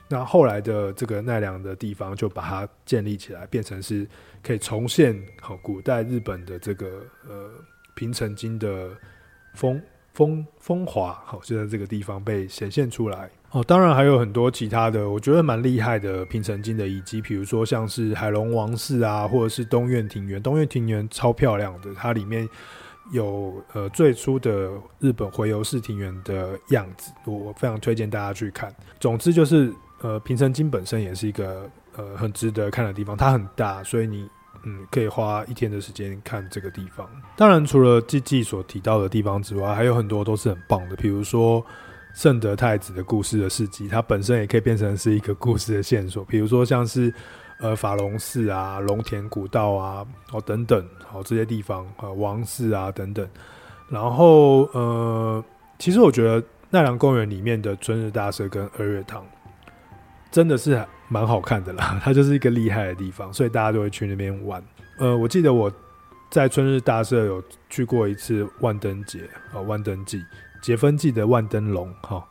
Speaker 1: 那后来的这个奈良的地方，就把它建立起来，变成是可以重现好古代日本的这个呃平城京的风风风华，好就在这个地方被显现出来。哦，当然还有很多其他的，我觉得蛮厉害的平城京的遗迹，比如说像是海龙王寺啊，或者是东院庭园。东院庭园超漂亮的，它里面有呃最初的日本回游式庭园的样子，我非常推荐大家去看。总之就是。呃，平城京本身也是一个呃很值得看的地方，它很大，所以你嗯可以花一天的时间看这个地方。当然，除了季季所提到的地方之外，还有很多都是很棒的，比如说圣德太子的故事的事迹，它本身也可以变成是一个故事的线索。比如说像是呃法隆寺啊、龙田古道啊、哦等等，好、哦、这些地方啊、呃、王寺啊等等。然后呃，其实我觉得奈良公园里面的春日大社跟二月堂。真的是蛮好看的啦，(laughs) 它就是一个厉害的地方，所以大家都会去那边玩。呃，我记得我在春日大社有去过一次万灯节啊，万灯祭、节分祭的万灯笼哈。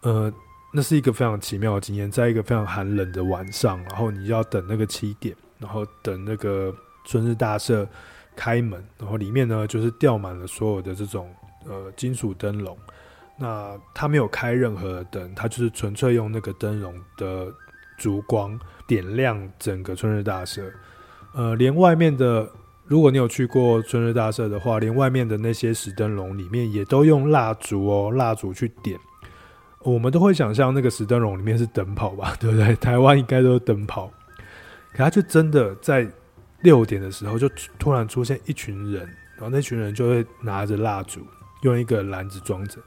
Speaker 1: 呃，那是一个非常奇妙的经验，在一个非常寒冷的晚上，然后你要等那个七点，然后等那个春日大社开门，然后里面呢就是吊满了所有的这种呃金属灯笼。那它没有开任何灯，它就是纯粹用那个灯笼的烛光点亮整个春日大社。呃，连外面的，如果你有去过春日大社的话，连外面的那些石灯笼里面也都用蜡烛哦，蜡烛去点。我们都会想象那个石灯笼里面是灯泡吧，(laughs) 对不对？台湾应该都是灯泡，可它就真的在六点的时候就突然出现一群人，然后那群人就会拿着蜡烛，用一个篮子装着。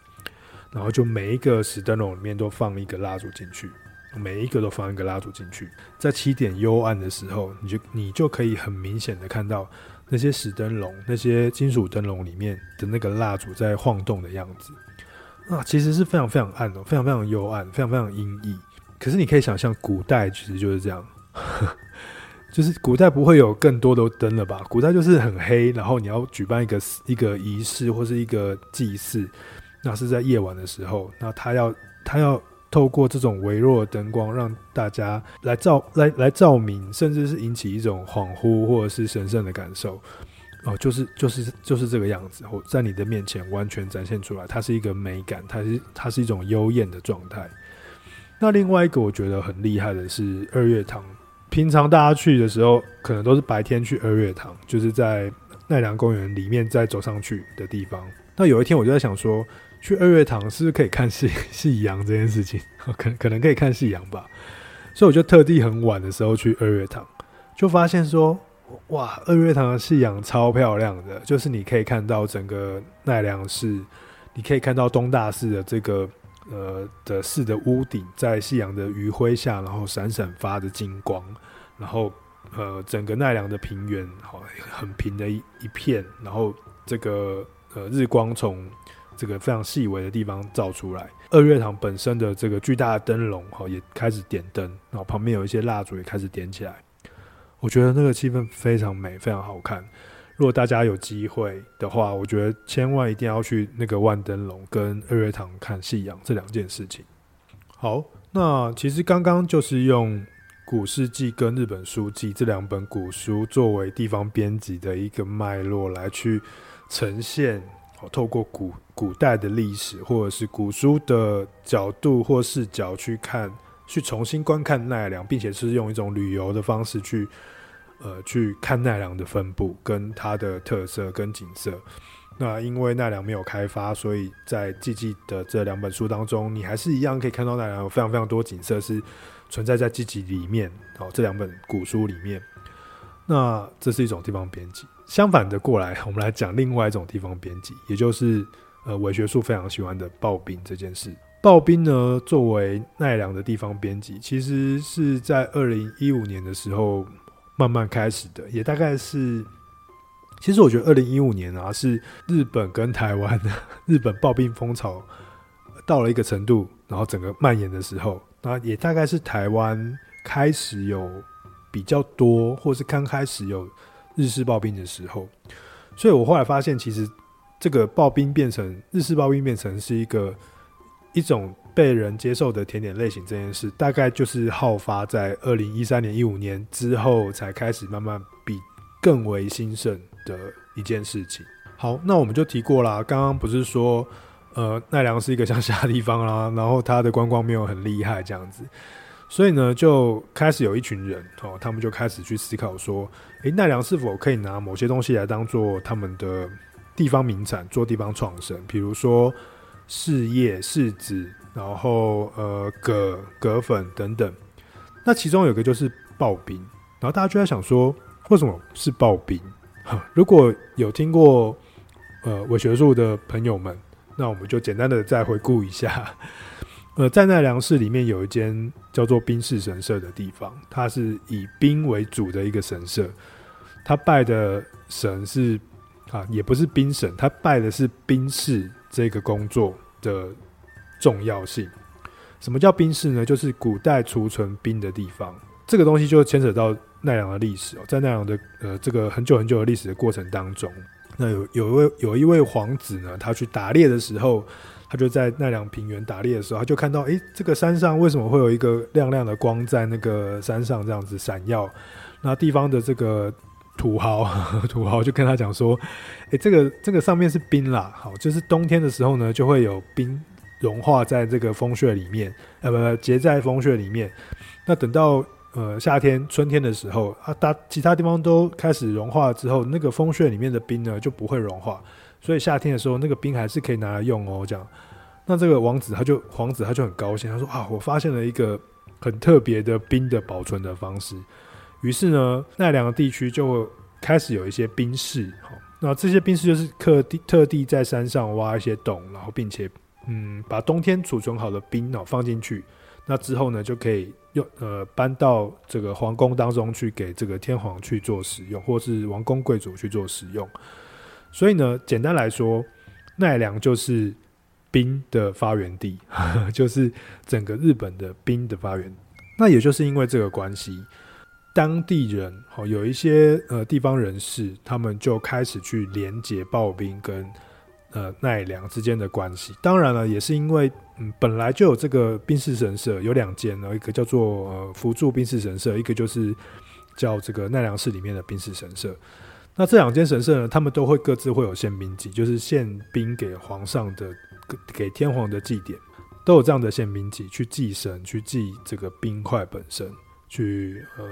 Speaker 1: 然后就每一个石灯笼里面都放一个蜡烛进去，每一个都放一个蜡烛进去，在七点幽暗的时候，你就你就可以很明显的看到那些石灯笼、那些金属灯笼里面的那个蜡烛在晃动的样子。啊，其实是非常非常暗的，非常非常幽暗，非常非常阴翳。可是你可以想象，古代其实就是这样，(laughs) 就是古代不会有更多的灯了吧？古代就是很黑，然后你要举办一个一个仪式或是一个祭祀，那是在夜晚的时候，那他要他要透过这种微弱的灯光，让大家来照来来照明，甚至是引起一种恍惚或者是神圣的感受。哦，就是就是就是这个样子，或在你的面前完全展现出来，它是一个美感，它是它是一种幽艳的状态。那另外一个我觉得很厉害的是二月堂，平常大家去的时候，可能都是白天去二月堂，就是在奈良公园里面再走上去的地方。那有一天我就在想说，去二月堂是不是可以看夕 (laughs) 夕阳这件事情？(laughs) 可可能可以看夕阳吧，所以我就特地很晚的时候去二月堂，就发现说。哇，二月堂的夕阳超漂亮的，就是你可以看到整个奈良市，你可以看到东大寺的这个呃的寺的屋顶，在夕阳的余晖下，然后闪闪发着金光，然后呃整个奈良的平原好很平的一一片，然后这个呃日光从这个非常细微的地方照出来，二月堂本身的这个巨大的灯笼好也开始点灯，然后旁边有一些蜡烛也开始点起来。我觉得那个气氛非常美，非常好看。如果大家有机会的话，我觉得千万一定要去那个万灯笼跟二月堂看夕阳这两件事情。好，那其实刚刚就是用《古事记》跟《日本书纪》这两本古书作为地方编辑的一个脉络来去呈现，透过古古代的历史或者是古书的角度或视角去看。去重新观看奈良，并且是用一种旅游的方式去，呃，去看奈良的分布跟它的特色跟景色。那因为奈良没有开发，所以在季季的这两本书当中，你还是一样可以看到奈良有非常非常多景色是存在在季季里面。哦，这两本古书里面，那这是一种地方编辑。相反的过来，我们来讲另外一种地方编辑，也就是呃，伪学术非常喜欢的刨冰这件事。刨冰呢，作为奈良的地方编辑，其实是在二零一五年的时候慢慢开始的，也大概是，其实我觉得二零一五年啊，是日本跟台湾的 (laughs) 日本刨冰风潮到了一个程度，然后整个蔓延的时候，那也大概是台湾开始有比较多，或是刚开始有日式刨冰的时候，所以我后来发现，其实这个刨冰变成日式刨冰变成是一个。一种被人接受的甜点类型这件事，大概就是好发在二零一三年、一五年之后，才开始慢慢比更为兴盛的一件事情。好，那我们就提过啦，刚刚不是说，呃，奈良是一个乡下地方啦，然后它的观光没有很厉害这样子，所以呢，就开始有一群人哦，他们就开始去思考说，诶，奈良是否可以拿某些东西来当做他们的地方名产，做地方创生，比如说。柿叶、柿子，然后呃葛葛粉等等，那其中有个就是刨冰，然后大家就在想说，为什么是刨冰？如果有听过呃伪学术的朋友们，那我们就简单的再回顾一下。呃，在奈良市里面有一间叫做冰室神社的地方，它是以冰为主的一个神社，他拜的神是啊，也不是冰神，他拜的是冰室。这个工作的重要性，什么叫冰室呢？就是古代储存冰的地方。这个东西就牵扯到奈良的历史哦，在奈良的呃这个很久很久的历史的过程当中，那有有一位有一位皇子呢，他去打猎的时候，他就在奈良平原打猎的时候，他就看到，诶，这个山上为什么会有一个亮亮的光在那个山上这样子闪耀？那地方的这个。土豪，(laughs) 土豪就跟他讲说：“诶，这个这个上面是冰啦，好，就是冬天的时候呢，就会有冰融化在这个风穴里面，呃，不，结在风穴里面。那等到呃夏天、春天的时候啊，大其他地方都开始融化之后，那个风穴里面的冰呢就不会融化，所以夏天的时候那个冰还是可以拿来用哦。这样，那这个王子他就皇子他就很高兴，他说啊，我发现了一个很特别的冰的保存的方式。”于是呢，奈良的地区就开始有一些冰室，好，那这些冰室就是特地特地在山上挖一些洞，然后并且嗯，把冬天储存好的冰哦放进去，那之后呢就可以用呃搬到这个皇宫当中去给这个天皇去做使用，或是王公贵族去做使用。所以呢，简单来说，奈良就是冰的发源地，(laughs) 就是整个日本的冰的发源。那也就是因为这个关系，当地人哦有一些呃地方人士，他们就开始去连结刨冰跟呃奈良之间的关系。当然了，也是因为嗯本来就有这个冰室神社有两间，一个叫做呃福住冰室神社，一个就是叫这个奈良市里面的冰室神社。那这两间神社呢，他们都会各自会有献冰祭，就是献冰给皇上的，给天皇的祭典，都有这样的献冰祭，去祭神，去祭这个冰块本身，去呃，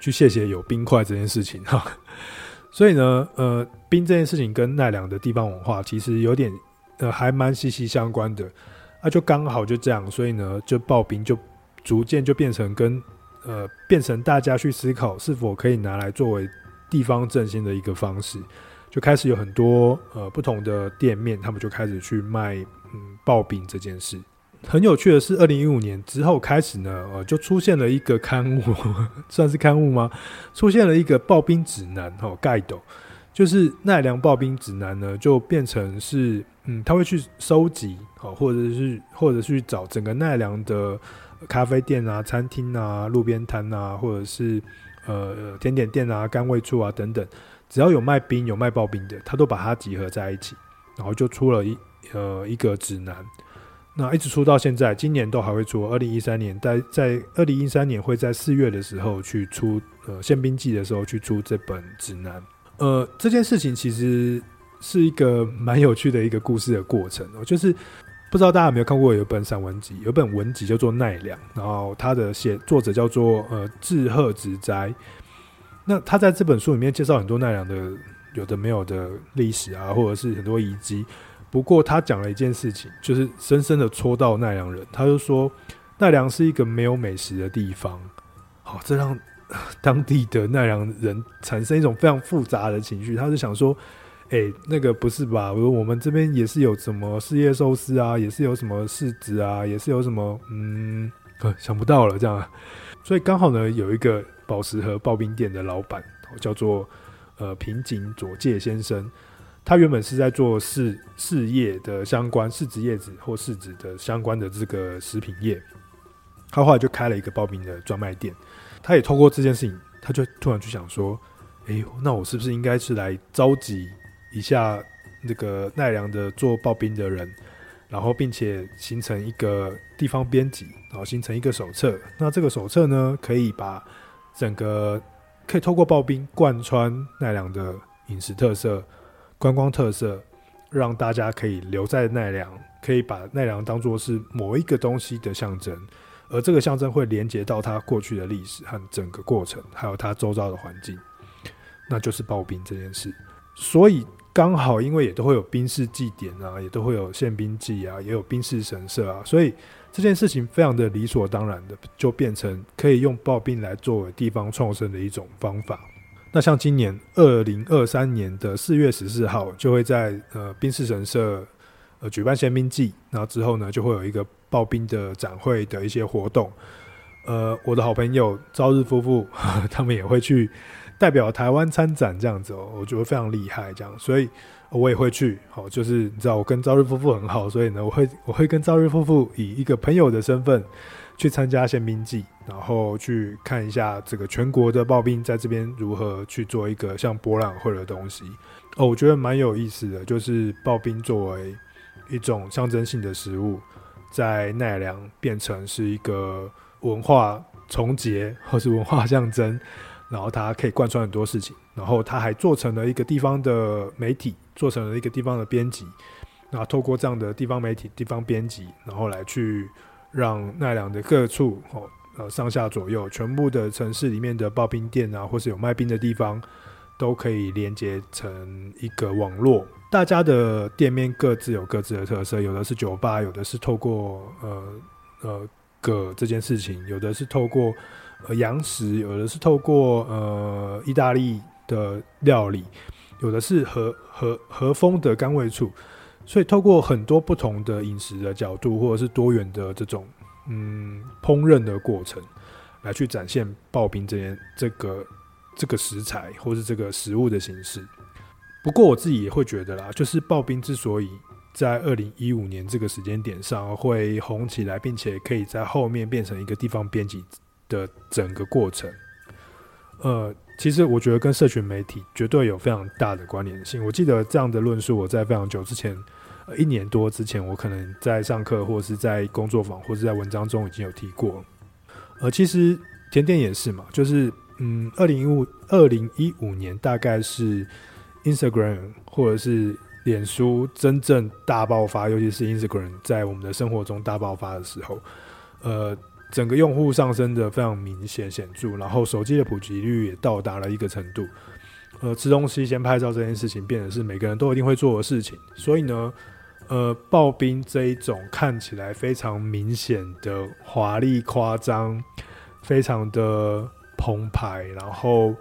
Speaker 1: 去谢谢有冰块这件事情哈。(laughs) 所以呢，呃，冰这件事情跟奈良的地方文化其实有点呃，还蛮息息相关的。那、啊、就刚好就这样，所以呢，就刨冰就逐渐就变成跟呃，变成大家去思考是否可以拿来作为。地方振兴的一个方式，就开始有很多呃不同的店面，他们就开始去卖嗯刨冰这件事。很有趣的是，二零一五年之后开始呢，呃，就出现了一个刊物，(laughs) 算是刊物吗？出现了一个刨冰指南，哈、哦，盖斗，就是奈良刨冰指南呢，就变成是嗯，他会去收集，哦，或者是或者去找整个奈良的咖啡店啊、餐厅啊、路边摊啊，或者是。呃，甜点店啊，甘味处啊等等，只要有卖冰、有卖刨冰的，他都把它集合在一起，然后就出了一呃一个指南。那一直出到现在，今年都还会出。二零一三年在在二零一三年会在四月的时候去出呃献冰祭的时候去出这本指南。呃，这件事情其实是一个蛮有趣的一个故事的过程哦，就是。不知道大家有没有看过有一本散文集，有一本文集叫做《奈良》，然后他的写作者叫做呃志贺直哉。那他在这本书里面介绍很多奈良的有的没有的历史啊，或者是很多遗迹。不过他讲了一件事情，就是深深的戳到奈良人。他就说奈良是一个没有美食的地方，好，这让当地的奈良人产生一种非常复杂的情绪。他是想说。哎、那个不是吧？我说我们这边也是有什么四叶寿司啊，也是有什么柿子啊，也是有什么嗯，想不到了这样。所以刚好呢，有一个宝石和刨冰店的老板，叫做呃平井佐介先生。他原本是在做柿柿叶的相关柿子叶子或柿子的相关的这个食品业。他后来就开了一个刨冰的专卖店。他也透过这件事情，他就突然就想说：哎、那我是不是应该是来召集？以下那个奈良的做刨冰的人，然后并且形成一个地方编辑，然后形成一个手册。那这个手册呢，可以把整个可以透过刨冰贯穿奈良的饮食特色、观光特色，让大家可以留在奈良，可以把奈良当做是某一个东西的象征，而这个象征会连接到它过去的历史和整个过程，还有它周遭的环境，那就是刨冰这件事。所以。刚好，因为也都会有冰室祭典啊，也都会有宪兵祭啊，也有冰室神社啊，所以这件事情非常的理所当然的，就变成可以用刨冰来作为地方创生的一种方法。那像今年二零二三年的四月十四号，就会在呃冰室神社呃举办宪兵祭，然后之后呢，就会有一个刨冰的展会的一些活动。呃，我的好朋友朝日夫妇，(laughs) 他们也会去。代表台湾参展这样子哦，我觉得非常厉害，这样，所以我也会去。好，就是你知道我跟朝日夫妇很好，所以呢，我会我会跟朝日夫妇以一个朋友的身份去参加宪兵祭，然后去看一下这个全国的刨冰在这边如何去做一个像博览会的东西哦，我觉得蛮有意思的，就是刨冰作为一种象征性的食物，在奈良变成是一个文化重结或是文化象征。然后它可以贯穿很多事情，然后它还做成了一个地方的媒体，做成了一个地方的编辑，那透过这样的地方媒体、地方编辑，然后来去让奈良的各处哦，呃，上下左右全部的城市里面的刨冰店啊，或是有卖冰的地方，都可以连接成一个网络。大家的店面各自有各自的特色，有的是酒吧，有的是透过呃呃葛这件事情，有的是透过。呃，洋食有的是透过呃意大利的料理，有的是和和和风的甘味处，所以透过很多不同的饮食的角度，或者是多元的这种嗯烹饪的过程，来去展现刨冰这件这个这个食材或是这个食物的形式。不过我自己也会觉得啦，就是刨冰之所以在二零一五年这个时间点上会红起来，并且可以在后面变成一个地方编辑的整个过程，呃，其实我觉得跟社群媒体绝对有非常大的关联性。我记得这样的论述，我在非常久之前，一年多之前，我可能在上课或是在工作坊或是在文章中已经有提过。呃，其实甜点也是嘛，就是嗯，二零一五二零一五年大概是 Instagram 或者是脸书真正大爆发，尤其是 Instagram 在我们的生活中大爆发的时候，呃，整个用户上升的非常明显显著，然后手机的普及率也到达了一个程度，呃，吃东西先拍照这件事情变得是每个人都一定会做的事情，所以呢，呃，刨冰这一种看起来非常明显的华丽夸张，非常的澎湃，然后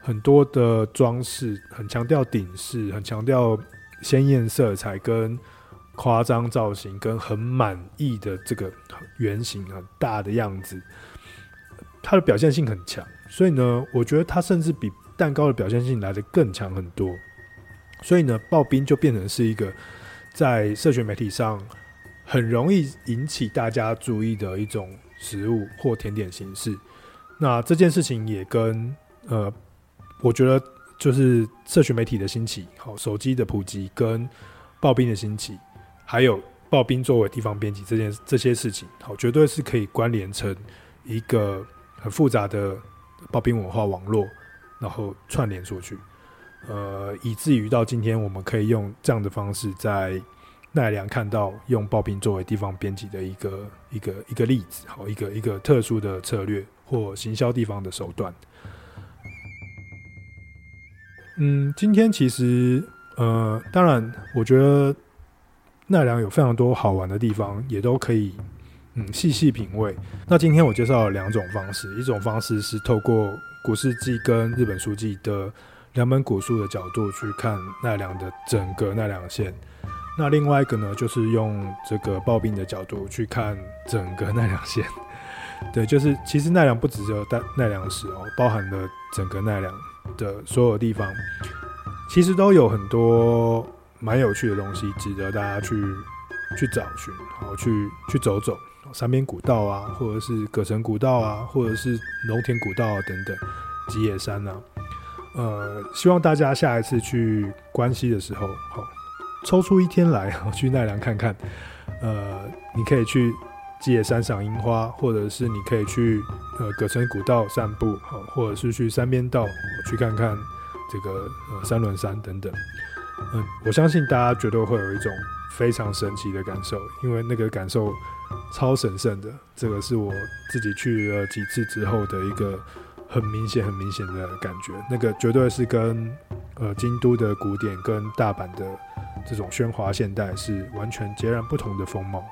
Speaker 1: 很多的装饰，很强调顶饰，很强调。鲜艳色彩跟夸张造型，跟很满意的这个圆形很大的样子，它的表现性很强，所以呢，我觉得它甚至比蛋糕的表现性来得更强很多。所以呢，刨冰就变成是一个在社群媒体上很容易引起大家注意的一种食物或甜点形式。那这件事情也跟呃，我觉得。就是社群媒体的兴起，好，手机的普及跟刨冰的兴起，还有刨冰作为地方编辑这件这些事情，好，绝对是可以关联成一个很复杂的刨冰文化网络，然后串联出去，呃，以至于到今天我们可以用这样的方式在奈良看到用刨冰作为地方编辑的一个一个一个例子，好，一个一个特殊的策略或行销地方的手段。嗯，今天其实，呃，当然，我觉得奈良有非常多好玩的地方，也都可以，嗯，细细品味。那今天我介绍了两种方式，一种方式是透过古事记跟日本书记的两本古书的角度去看奈良的整个奈良县。那另外一个呢，就是用这个暴病的角度去看整个奈良县。对，就是其实奈良不只有奈奈良市哦，包含了整个奈良。的所有地方，其实都有很多蛮有趣的东西，值得大家去去找寻，然后去去走走三边古道啊，或者是葛城古道啊，或者是农田古道啊等等，吉野山啊，呃，希望大家下一次去关西的时候，好抽出一天来 (laughs) 去奈良看看，呃，你可以去。吉野山赏樱花，或者是你可以去呃葛城古道散步，好，或者是去三边道去看看这个呃三轮山等等。嗯，我相信大家绝对会有一种非常神奇的感受，因为那个感受超神圣的。这个是我自己去了几次之后的一个很明显、很明显的感觉。那个绝对是跟呃京都的古典跟大阪的这种喧哗现代是完全截然不同的风貌。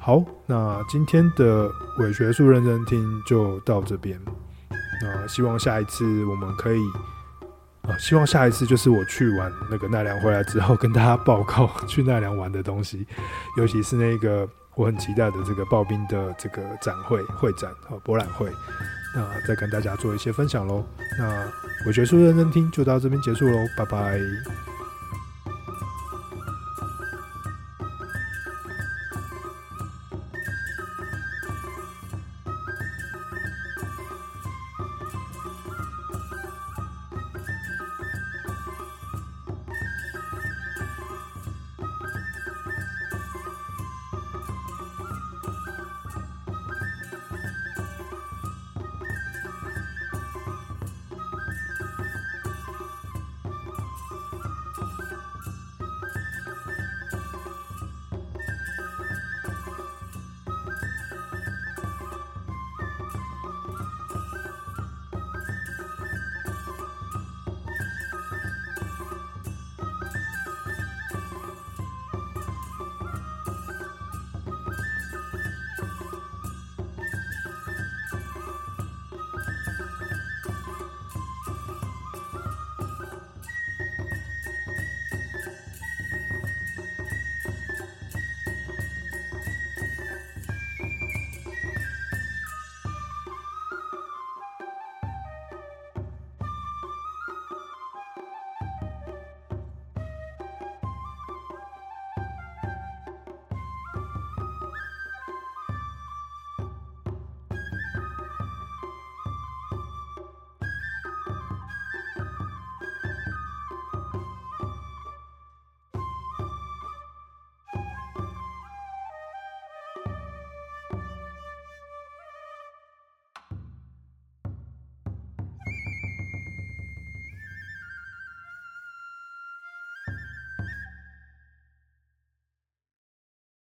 Speaker 1: 好，那今天的伪学术认真听就到这边。那希望下一次我们可以，啊，希望下一次就是我去完那个奈良回来之后，跟大家报告 (laughs) 去奈良玩的东西，尤其是那个我很期待的这个刨冰的这个展会会展和博览会，那再跟大家做一些分享喽。那我学术认真听就到这边结束喽，拜拜。